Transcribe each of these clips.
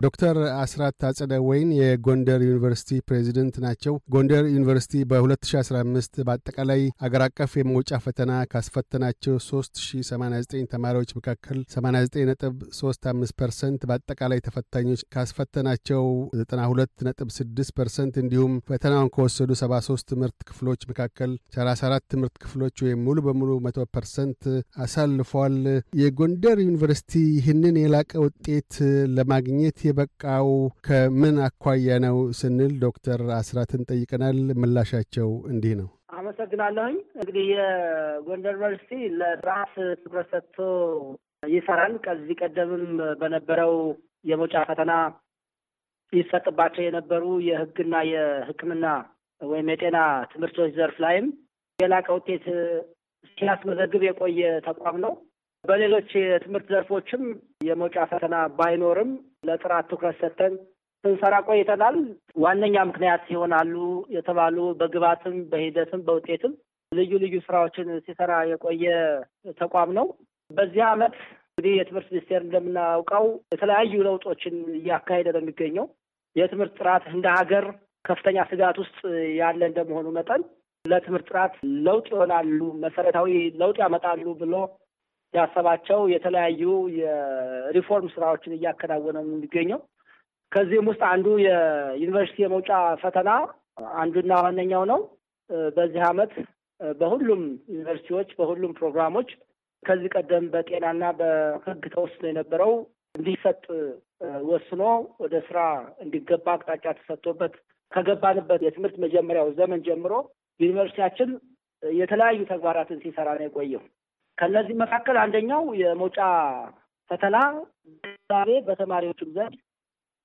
ዶክተር አስራት አፀደወይን የጎንደር ዩኒቨርሲቲ ፕሬዚደንት ናቸው። ጎንደር ዩኒቨርሲቲ በ2015 በአጠቃላይ አገር አቀፍ የመውጫ ፈተና ካስፈተናቸው 3089 ተማሪዎች መካከል 89.35 ፐርሰንት በአጠቃላይ ተፈታኞች ካስፈተናቸው 92.6 ፐርሰንት እንዲሁም ፈተናውን ከወሰዱ 73 ትምህርት ክፍሎች መካከል 34 ትምህርት ክፍሎች ወይም ሙሉ በሙሉ 100 ፐርሰንት አሳልፈዋል። የጎንደር ዩኒቨርሲቲ ይህንን የላቀ ውጤት ለማግኘት የበቃው ከምን አኳያ ነው ስንል ዶክተር አስራትን ጠይቀናል። ምላሻቸው እንዲህ ነው። አመሰግናለሁኝ። እንግዲህ የጎንደር ዩኒቨርሲቲ ለጥራት ትኩረት ሰጥቶ ይሰራል። ከዚህ ቀደምም በነበረው የመውጫ ፈተና ይሰጥባቸው የነበሩ የሕግና የሕክምና ወይም የጤና ትምህርቶች ዘርፍ ላይም የላቀ ውጤት ሲያስመዘግብ የቆየ ተቋም ነው። በሌሎች የትምህርት ዘርፎችም የመውጫ ፈተና ባይኖርም ለጥራት ትኩረት ሰጥተን ስንሰራ ቆይተናል። ዋነኛ ምክንያት ይሆናሉ የተባሉ በግብዓትም በሂደትም በውጤትም ልዩ ልዩ ስራዎችን ሲሰራ የቆየ ተቋም ነው። በዚህ ዓመት እንግዲህ የትምህርት ሚኒስቴር እንደምናውቀው የተለያዩ ለውጦችን እያካሄደ ነው የሚገኘው። የትምህርት ጥራት እንደ ሀገር ከፍተኛ ስጋት ውስጥ ያለ እንደመሆኑ መጠን ለትምህርት ጥራት ለውጥ ይሆናሉ፣ መሰረታዊ ለውጥ ያመጣሉ ብሎ ያሰባቸው የተለያዩ የሪፎርም ስራዎችን እያከናወነ ነው የሚገኘው። ከዚህም ውስጥ አንዱ የዩኒቨርሲቲ የመውጫ ፈተና አንዱና ዋነኛው ነው። በዚህ ዓመት በሁሉም ዩኒቨርሲቲዎች በሁሉም ፕሮግራሞች ከዚህ ቀደም በጤናና በሕግ ተወስኖ የነበረው እንዲሰጥ ወስኖ ወደ ስራ እንዲገባ አቅጣጫ ተሰጥቶበት ከገባንበት የትምህርት መጀመሪያው ዘመን ጀምሮ ዩኒቨርሲቲያችን የተለያዩ ተግባራትን ሲሰራ ነው የቆየው። ከእነዚህ መካከል አንደኛው የመውጫ ፈተና ግንዛቤ በተማሪዎችም ዘንድ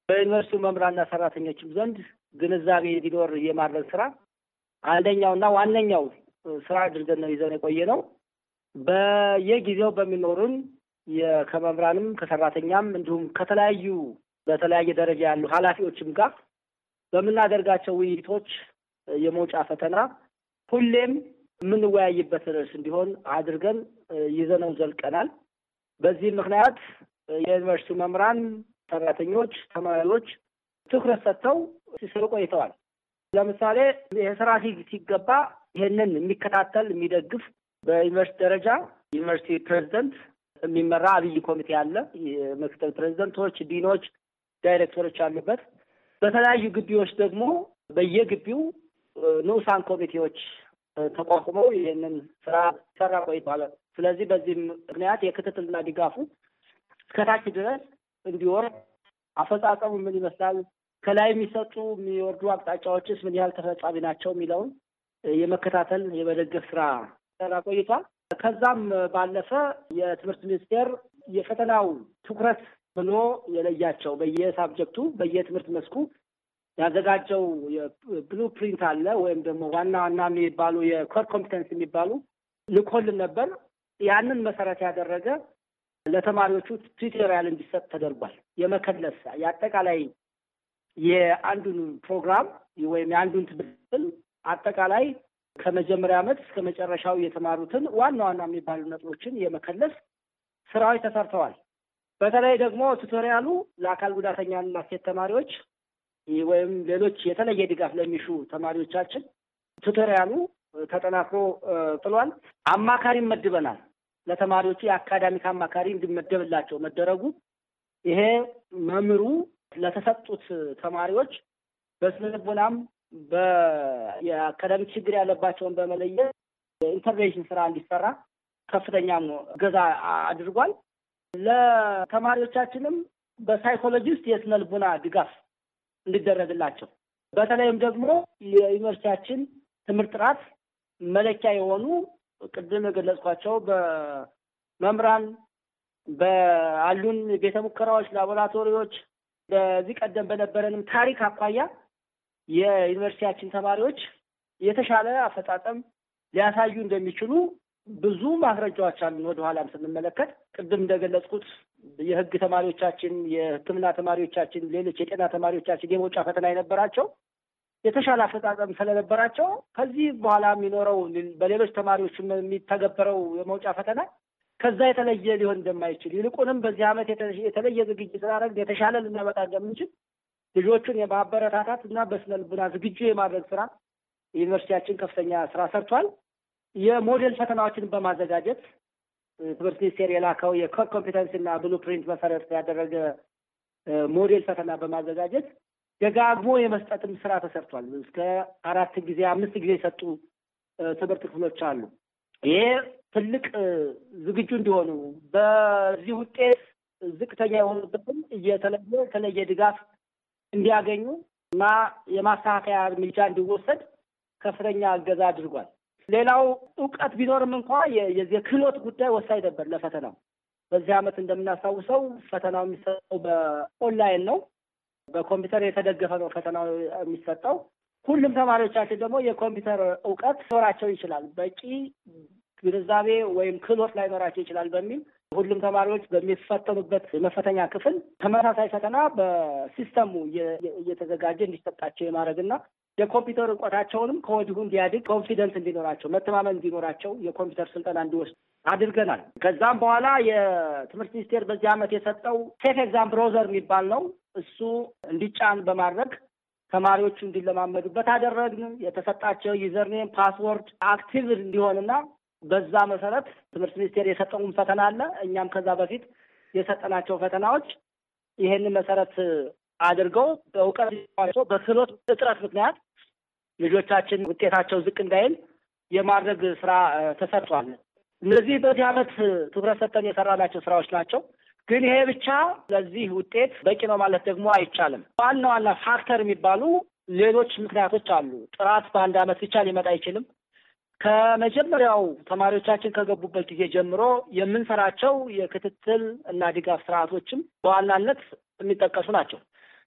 በዩኒቨርሲቲው መምህራንና ሰራተኞችም ዘንድ ግንዛቤ እንዲኖር የማድረግ ስራ አንደኛውና ዋነኛው ስራ አድርገን ነው ይዘን የቆየ ነው። በየጊዜው በሚኖሩን ከመምህራንም ከሰራተኛም እንዲሁም ከተለያዩ በተለያየ ደረጃ ያሉ ኃላፊዎችም ጋር በምናደርጋቸው ውይይቶች የመውጫ ፈተና ሁሌም የምንወያይበት ርዕስ እንዲሆን አድርገን ይዘነው ዘልቀናል። በዚህ ምክንያት የዩኒቨርሲቲ መምህራን፣ ሰራተኞች፣ ተማሪዎች ትኩረት ሰጥተው ሲሰሩ ቆይተዋል። ለምሳሌ የስራ ሲገባ ይህንን የሚከታተል የሚደግፍ በዩኒቨርሲቲ ደረጃ ዩኒቨርሲቲ ፕሬዚደንት የሚመራ አብይ ኮሚቴ አለ። የምክትል ፕሬዚደንቶች፣ ዲኖች፣ ዳይሬክተሮች አሉበት። በተለያዩ ግቢዎች ደግሞ በየግቢው ንዑሳን ኮሚቴዎች ተቋቁመው ይህንን ስራ ሰራ ቆይቷል። ስለዚህ በዚህ ምክንያት የክትትልና ድጋፉ እስከታች ድረስ እንዲወርድ አፈጻጸሙ ምን ይመስላል፣ ከላይ የሚሰጡ የሚወርዱ አቅጣጫዎችስ ምን ያህል ተፈጻሚ ናቸው የሚለውን የመከታተል የመደገፍ ስራ ሰራ ቆይቷል። ከዛም ባለፈ የትምህርት ሚኒስቴር የፈተናው ትኩረት ብሎ የለያቸው በየሳብጀክቱ በየትምህርት መስኩ ያዘጋጀው የ blueprint አለ ወይም ደግሞ ዋና ዋና የሚባሉ የ core competence የሚባሉ ልኮልን ነበር። ያንን መሰረት ያደረገ ለተማሪዎቹ tutorial እንዲሰጥ ተደርጓል። የመከለስ የአጠቃላይ የአንዱን ፕሮግራም ወይም የአንዱን ትምህርት አጠቃላይ ከመጀመሪያ ዓመት እስከ መጨረሻው የተማሩትን ዋና ዋና የሚባሉ ነጥቦችን የመከለስ ስራዎች ተሰርተዋል። በተለይ ደግሞ tutorial ኡ ለአካል ጉዳተኛና ሴት ተማሪዎች ወይም ሌሎች የተለየ ድጋፍ ለሚሹ ተማሪዎቻችን tutorial ኡ ተጠናክሮ ቀጥሏል። አማካሪም መድበናል። ለተማሪዎቹ የአካዳሚክ አማካሪ እንዲመደብላቸው መደረጉ ይሄ መምህሩ ለተሰጡት ተማሪዎች በስነ የአካዳሚክ ችግር ያለባቸውን በመለየት የ intervention ስራ እንዲሰራ ከፍተኛም እገዛ አድርጓል። ለተማሪዎቻችንም በሳይኮሎጂስት የስነ ድጋፍ እንዲደረግላቸው በተለይም ደግሞ የዩኒቨርሲቲያችን ትምህርት ጥራት መለኪያ የሆኑ ቅድም የገለጽኳቸው በመምህራን በአሉን ቤተ ሙከራዎች፣ ላቦራቶሪዎች በዚህ ቀደም በነበረንም ታሪክ አኳያ የዩኒቨርሲቲያችን ተማሪዎች የተሻለ አፈጻጸም ሊያሳዩ እንደሚችሉ ብዙ ማስረጃዎች አሉን። ወደኋላም ስንመለከት ቅድም እንደገለጽኩት የሕግ ተማሪዎቻችን፣ የሕክምና ተማሪዎቻችን፣ ሌሎች የጤና ተማሪዎቻችን የመውጫ ፈተና የነበራቸው የተሻለ አፈጻጸም ስለነበራቸው ከዚህ በኋላ የሚኖረው በሌሎች ተማሪዎች የሚተገበረው የመውጫ ፈተና ከዛ የተለየ ሊሆን እንደማይችል ይልቁንም በዚህ ዓመት የተለየ ዝግጅት ስላደረግ የተሻለ ልናመጣ እንደምንችል ልጆቹን የማበረታታት እና በስነ ልቡና ዝግጁ የማድረግ ስራ ዩኒቨርሲቲያችን ከፍተኛ ስራ ሰርቷል። የሞዴል ፈተናዎችን በማዘጋጀት ትምህርት ሚኒስቴር የላከው የ core competence እና blue መሰረት ያደረገ ሞዴል ፈተና በማዘጋጀት ደጋግሞ የመስጠትም ስራ ተሰርቷል። እስከ አራት ጊዜ አምስት ጊዜ የሰጡ ትምህርት ክፍሎች አሉ። ይሄ ትልቅ ዝግጁ እንዲሆኑ በዚህ ውጤት ዝቅተኛ የሆኑበትም እየተለየ የተለየ ድጋፍ እንዲያገኙ እና የማስተካከያ እርምጃ እንዲወሰድ ከፍተኛ እገዛ አድርጓል። ሌላው እውቀት ቢኖርም እንኳ የክህሎት ጉዳይ ወሳኝ ነበር ለፈተናው። በዚህ ዓመት እንደምናስታውሰው ፈተናው የሚሰጠው በኦንላይን ነው። በኮምፒውተር የተደገፈ ነው ፈተናው የሚሰጠው። ሁሉም ተማሪዎቻችን ደግሞ የኮምፒውተር እውቀት ሊኖራቸው ይችላል፣ በቂ ግንዛቤ ወይም ክህሎት ላይኖራቸው ይችላል በሚል ሁሉም ተማሪዎች በሚፈተኑበት የመፈተኛ ክፍል ተመሳሳይ ፈተና በሲስተሙ እየተዘጋጀ እንዲሰጣቸው የማድረግና የኮምፒውተር እውቀታቸውንም ከወዲሁ እንዲያድግ confidence እንዲኖራቸው መተማመን እንዲኖራቸው የኮምፒውተር ስልጠና እንዲወስድ አድርገናል። ከዛም በኋላ የትምህርት ሚኒስቴር በዚህ ዓመት የሰጠው Safe Exam Browser የሚባል ነው። እሱ እንዲጫን በማድረግ ተማሪዎቹ እንዲለማመዱበት አደረግን። የተሰጣቸው username password active እንዲሆንና በዛ መሰረት ትምህርት ሚኒስቴር የሰጠውን ፈተና አለ። እኛም ከዛ በፊት የሰጠናቸው ፈተናዎች ይሄንን መሰረት አድርገው በእውቀት በክህሎት እጥረት ምክንያት ልጆቻችን ውጤታቸው ዝቅ እንዳይል የማድረግ ስራ ተሰርቷል። እነዚህ በዚህ ዓመት ትኩረት ሰጥተን የሰራናቸው ስራዎች ናቸው። ግን ይሄ ብቻ ለዚህ ውጤት በቂ ነው ማለት ደግሞ አይቻልም። ዋና ዋና ፋክተር የሚባሉ ሌሎች ምክንያቶች አሉ። ጥራት በአንድ ዓመት ብቻ ሊመጣ አይችልም። ከመጀመሪያው ተማሪዎቻችን ከገቡበት ጊዜ ጀምሮ የምንሰራቸው የክትትል እና ድጋፍ ስርዓቶችም በዋናነት የሚጠቀሱ ናቸው።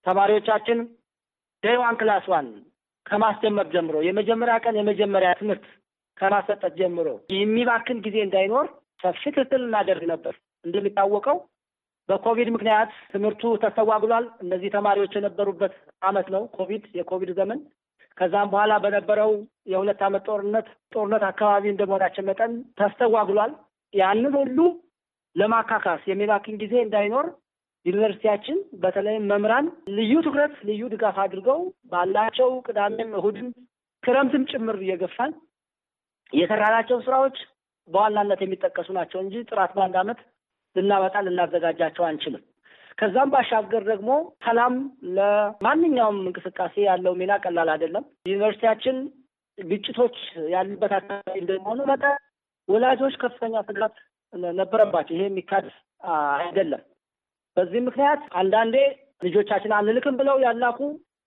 ተማሪዎቻችን day one class one ከማስጀመር ጀምሮ የመጀመሪያ ቀን የመጀመሪያ ትምህርት ከማሰጠት ጀምሮ የሚባክን ጊዜ እንዳይኖር ሰፊ ክትትል እናደርግ ነበር። እንደሚታወቀው በኮቪድ ምክንያት ትምህርቱ ተስተጓጉሏል። እነዚህ ተማሪዎች የነበሩበት ዓመት ነው ኮቪድ የኮቪድ ዘመን ከዛም በኋላ በነበረው የሁለት ዓመት ጦርነት ጦርነት አካባቢ እንደመሆናችን መጠን ተስተጓጉሏል። ያንን ሁሉ ለማካካስ የሚባክን ጊዜ እንዳይኖር ዩኒቨርሲቲያችን በተለይም መምህራን ልዩ ትኩረት፣ ልዩ ድጋፍ አድርገው ባላቸው ቅዳሜም እሁድም ክረምትም ጭምር እየገፋን የሰራናቸው ስራዎች በዋናነት የሚጠቀሱ ናቸው እንጂ ጥራት በአንድ ዓመት ልናመጣ ልናዘጋጃቸው አንችልም። ከዛም ባሻገር ደግሞ ሰላም ለማንኛውም እንቅስቃሴ ያለው ሚና ቀላል አይደለም። ዩኒቨርሲቲያችን ግጭቶች ያሉበት አካባቢ እንደመሆኑ መጠን ወላጆች ከፍተኛ ስጋት ነበረባቸው። ይሄ የሚካድ አይደለም። በዚህ ምክንያት አንዳንዴ ልጆቻችን አንልክም ብለው ያላኩ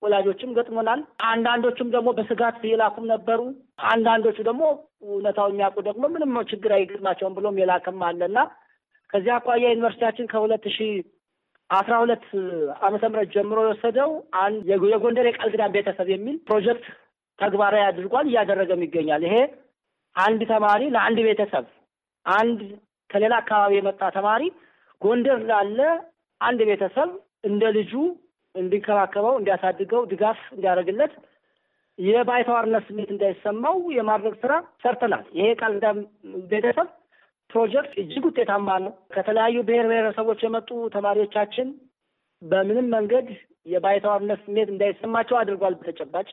ወላጆችም ገጥሞናል። አንዳንዶቹም ደግሞ በስጋት የላኩም ነበሩ። አንዳንዶቹ ደግሞ እውነታው የሚያውቁ ደግሞ ምንም ችግር አይገጥማቸውም ብሎም የላክም አለና ከዚህ አኳያ ዩኒቨርሲቲያችን ከሁለት ሺህ አስራ ሁለት ዓመተ ምህረት ጀምሮ የወሰደው አንድ የጎንደር የቃል ኪዳን ቤተሰብ የሚል ፕሮጀክት ተግባራዊ አድርጓል፣ እያደረገም ይገኛል። ይሄ አንድ ተማሪ ለአንድ ቤተሰብ አንድ ከሌላ አካባቢ የመጣ ተማሪ ጎንደር ላለ አንድ ቤተሰብ እንደ ልጁ እንዲንከባከበው፣ እንዲያሳድገው፣ ድጋፍ እንዲያደርግለት የባይተዋርነት ስሜት እንዳይሰማው የማድረግ ስራ ሰርተናል። ይሄ ቃል ኪዳን ቤተሰብ ፕሮጀክት እጅግ ውጤታማ ነው። ከተለያዩ ብሔር ብሔረሰቦች የመጡ ተማሪዎቻችን በምንም መንገድ የባይተዋርነት ስሜት እንዳይሰማቸው አድርጓል። በተጨባጭ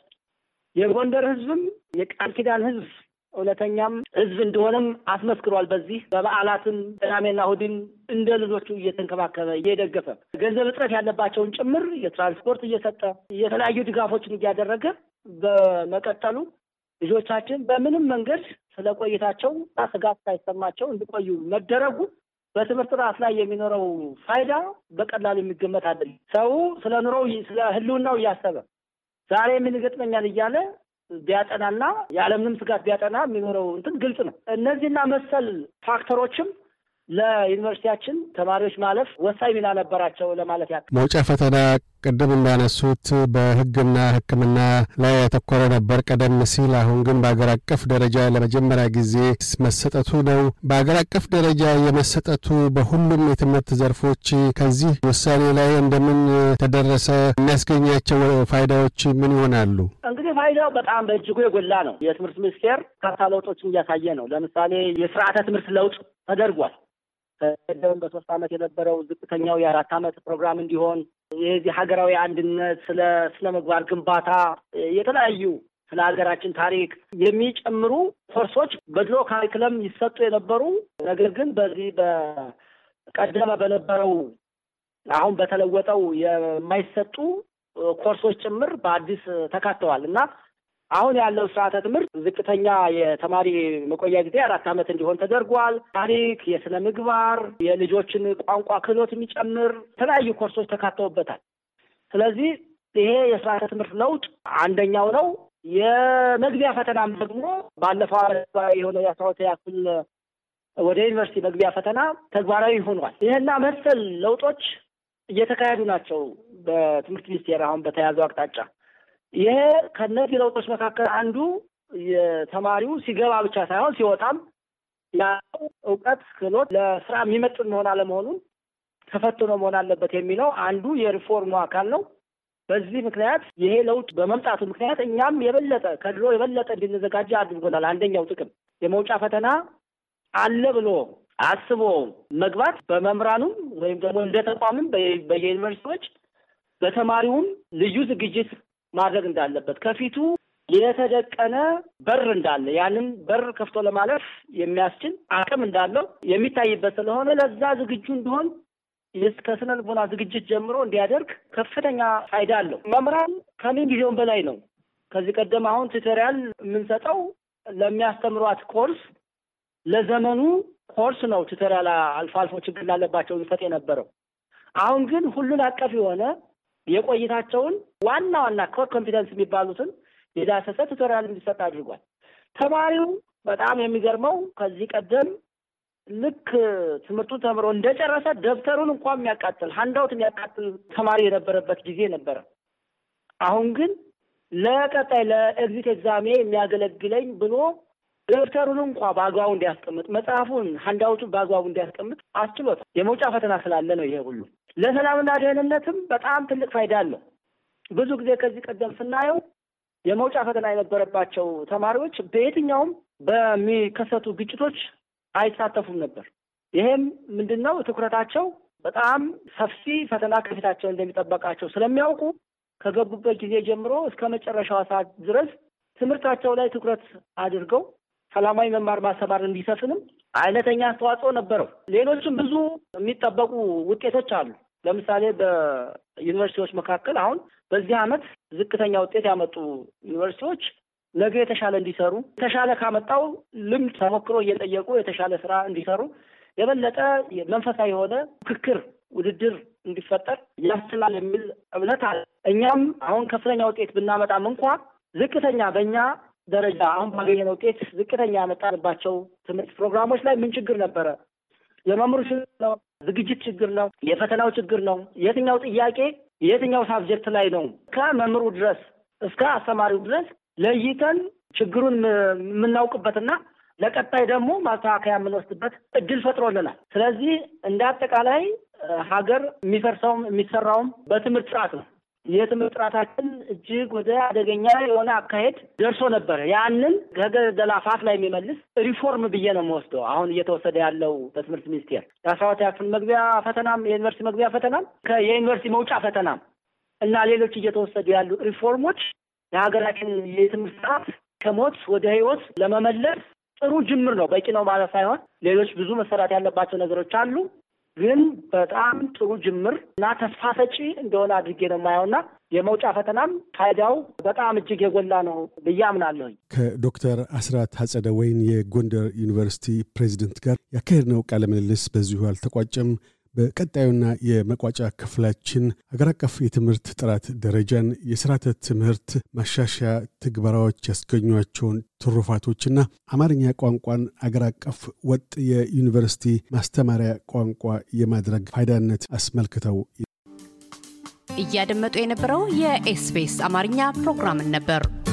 የጎንደር ሕዝብም የቃል ኪዳን ሕዝብ እውነተኛም ሕዝብ እንደሆነም አስመስክሯል። በዚህ በበዓላትም ቅዳሜና እሑድን እንደ ልጆቹ እየተንከባከበ እየደገፈ ገንዘብ እጥረት ያለባቸውን ጭምር የትራንስፖርት እየሰጠ የተለያዩ ድጋፎችን እያደረገ በመቀጠሉ ልጆቻችን በምንም መንገድ ስለ ቆይታቸው ስጋት ሳይሰማቸው እንዲቆዩ መደረጉ በትምህርት ጥራት ላይ የሚኖረው ፋይዳ በቀላሉ የሚገመት አይደለም። ሰው ስለ ኑሮው ስለ ህልውናው እያሰበ ዛሬ ምን ይገጥመኛል እያለ ቢያጠናና ያለምንም ስጋት ቢያጠና የሚኖረው እንትን ግልጽ ነው። እነዚህና መሰል ፋክተሮችም ለዩኒቨርሲቲያችን ተማሪዎች ማለፍ ወሳኝ ሚና ነበራቸው ለማለት ያክል። መውጫ ፈተና ቅድም እንዳነሱት በሕግና ሕክምና ላይ ያተኮረ ነበር ቀደም ሲል። አሁን ግን በአገር አቀፍ ደረጃ ለመጀመሪያ ጊዜ መሰጠቱ ነው። በአገር አቀፍ ደረጃ የመሰጠቱ በሁሉም የትምህርት ዘርፎች ከዚህ ውሳኔ ላይ እንደምን ተደረሰ? የሚያስገኛቸው ፋይዳዎች ምን ይሆናሉ? እንግዲህ ፋይዳው በጣም በእጅጉ የጎላ ነው። የትምህርት ሚኒስቴር ካታ ለውጦችን እያሳየ ነው። ለምሳሌ የስርዓተ ትምህርት ለውጥ ተደርጓል። ቀደም በሶስት ዓመት የነበረው ዝቅተኛው የአራት ዓመት ፕሮግራም እንዲሆን የዚህ ሀገራዊ አንድነት፣ ስለ ስነ ምግባር ግንባታ፣ የተለያዩ ስለ ሀገራችን ታሪክ የሚጨምሩ ኮርሶች በድሮ ካሪክለም ይሰጡ የነበሩ ነገር ግን በዚህ በቀደመ በነበረው አሁን በተለወጠው የማይሰጡ ኮርሶች ጭምር በአዲስ ተካተዋል እና አሁን ያለው ስርዓተ ትምህርት ዝቅተኛ የተማሪ መቆያ ጊዜ አራት ዓመት እንዲሆን ተደርጓል። ታሪክ፣ የስነ ምግባር፣ የልጆችን ቋንቋ ክህሎት የሚጨምር የተለያዩ ኮርሶች ተካተውበታል። ስለዚህ ይሄ የስርዓተ ትምህርት ለውጥ አንደኛው ነው። የመግቢያ ፈተናም ደግሞ ባለፈው ዓመት የሆነ የአስራ ሁለተኛ ክፍል ወደ ዩኒቨርሲቲ መግቢያ ፈተና ተግባራዊ ሆኗል። ይህና መሰል ለውጦች እየተካሄዱ ናቸው በትምህርት ሚኒስቴር አሁን በተያዘው አቅጣጫ። ይሄ ከእነዚህ ለውጦች መካከል አንዱ የተማሪው ሲገባ ብቻ ሳይሆን ሲወጣም ያለው እውቀት፣ ክህሎት ለስራ የሚመጥን መሆን አለመሆኑን ተፈትኖ መሆን አለበት የሚለው አንዱ የሪፎርሙ አካል ነው። በዚህ ምክንያት ይሄ ለውጥ በመምጣቱ ምክንያት እኛም የበለጠ ከድሮ የበለጠ እንድንዘጋጀ አድርጎናል። አንደኛው ጥቅም የመውጫ ፈተና አለ ብሎ አስቦ መግባት በመምህራኑም ወይም ደግሞ እንደ ተቋምም በየዩኒቨርሲቲዎች በተማሪውም ልዩ ዝግጅት ማድረግ እንዳለበት ከፊቱ የተደቀነ በር እንዳለ ያንን በር ከፍቶ ለማለፍ የሚያስችል አቅም እንዳለው የሚታይበት ስለሆነ ለዛ ዝግጁ እንዲሆን ከስነ ልቦና ዝግጅት ጀምሮ እንዲያደርግ ከፍተኛ ፋይዳ አለው። መምህራን ከምን ጊዜውም በላይ ነው። ከዚህ ቀደም አሁን tutorial የምንሰጠው ለሚያስተምሯት ኮርስ ለዘመኑ ኮርስ ነው። tutorial አልፎ አልፎ ችግር ላለባቸው ይሰጥ የነበረው አሁን ግን ሁሉን አቀፍ የሆነ የቆይታቸውን ዋና ዋና core competence የሚባሉትን የዳሰሰ tutorial እንዲሰጥ አድርጓል። ተማሪው በጣም የሚገርመው ከዚህ ቀደም ልክ ትምህርቱን ተምሮ እንደጨረሰ ደብተሩን እንኳን የሚያቃጥል handout የሚያቃጥል ተማሪ የነበረበት ጊዜ ነበረ። አሁን ግን ለቀጣይ ለ exit exam ኤ የሚያገለግለኝ ብሎ ደብተሩን እንኳ በአግባቡ እንዲያስቀምጥ መጽሐፉን ሀንዳውቱን በአግባቡ እንዲያስቀምጥ አስችሎታል። የመውጫ ፈተና ስላለ ነው ይሄ ሁሉ። ለሰላምና ደህንነትም በጣም ትልቅ ፋይዳ አለው። ብዙ ጊዜ ከዚህ ቀደም ስናየው የመውጫ ፈተና የነበረባቸው ተማሪዎች በየትኛውም በሚከሰቱ ግጭቶች አይሳተፉም ነበር። ይሄም ምንድን ነው ትኩረታቸው በጣም ሰፊ ፈተና ከፊታቸው እንደሚጠበቃቸው ስለሚያውቁ ከገቡበት ጊዜ ጀምሮ እስከ መጨረሻዋ ሰዓት ድረስ ትምህርታቸው ላይ ትኩረት አድርገው ሰላማዊ መማር ማስተማር እንዲሰፍንም አይነተኛ አስተዋጽኦ ነበረው። ሌሎችም ብዙ የሚጠበቁ ውጤቶች አሉ። ለምሳሌ በዩኒቨርሲቲዎች መካከል አሁን በዚህ ዓመት ዝቅተኛ ውጤት ያመጡ ዩኒቨርሲቲዎች ነገ የተሻለ እንዲሰሩ የተሻለ ካመጣው ልምድ ተሞክሮ እየጠየቁ የተሻለ ስራ እንዲሰሩ የበለጠ መንፈሳዊ የሆነ ምክክር፣ ውድድር እንዲፈጠር ያስችላል የሚል እምነት አለ። እኛም አሁን ከፍተኛ ውጤት ብናመጣም እንኳ ዝቅተኛ በእኛ ደረጃ አሁን ባገኘነው ውጤት ዝቅተኛ ያመጣንባቸው ትምህርት ፕሮግራሞች ላይ ምን ችግር ነበረ? የመምህሩ ችግር ነው? ዝግጅት ችግር ነው? የፈተናው ችግር ነው? የትኛው ጥያቄ የትኛው ሳብጀክት ላይ ነው? ከመምህሩ ድረስ እስከ አስተማሪው ድረስ ለይተን ችግሩን የምናውቅበትና ለቀጣይ ደግሞ ማስተካከያ የምንወስድበት እድል ፈጥሮልናል። ስለዚህ እንደ አጠቃላይ ሀገር የሚፈርሰውም የሚሰራውም በትምህርት ጥራት ነው። የትምህርት ጥራታችን እጅግ ወደ አደገኛ የሆነ አካሄድ ደርሶ ነበረ። ያንን ከገደል አፋፍ ላይ የሚመልስ ሪፎርም ብዬ ነው የምወስደው። አሁን እየተወሰደ ያለው በትምህርት ሚኒስቴር የአስራ ሁለተኛ ክፍል መግቢያ ፈተናም የዩኒቨርሲቲ መግቢያ ፈተናም የዩኒቨርሲቲ መውጫ ፈተናም እና ሌሎች እየተወሰዱ ያሉ ሪፎርሞች የሀገራችን የትምህርት ስርዓት ከሞት ወደ ሕይወት ለመመለስ ጥሩ ጅምር ነው። በቂ ነው ማለት ሳይሆን ሌሎች ብዙ መሰራት ያለባቸው ነገሮች አሉ። ግን በጣም ጥሩ ጅምር እና ተስፋ ሰጪ እንደሆነ አድርጌ ነው የማየውና የመውጫ ፈተናም ፋይዳው በጣም እጅግ የጎላ ነው ብዬ አምናለሁኝ። ከዶክተር አስራት አጸደ ወይን የጎንደር ዩኒቨርሲቲ ፕሬዚደንት ጋር ያካሄድነው ቃለ ምልልስ በዚሁ አልተቋጨም። በቀጣዩና የመቋጫ ክፍላችን አገር አቀፍ የትምህርት ጥራት ደረጃን፣ የስርዓተ ትምህርት ማሻሻያ ትግበራዎች ያስገኟቸውን ትሩፋቶችና አማርኛ ቋንቋን አገር አቀፍ ወጥ የዩኒቨርሲቲ ማስተማሪያ ቋንቋ የማድረግ ፋይዳነት አስመልክተው እያደመጡ የነበረው የኤስቢኤስ አማርኛ ፕሮግራምን ነበር።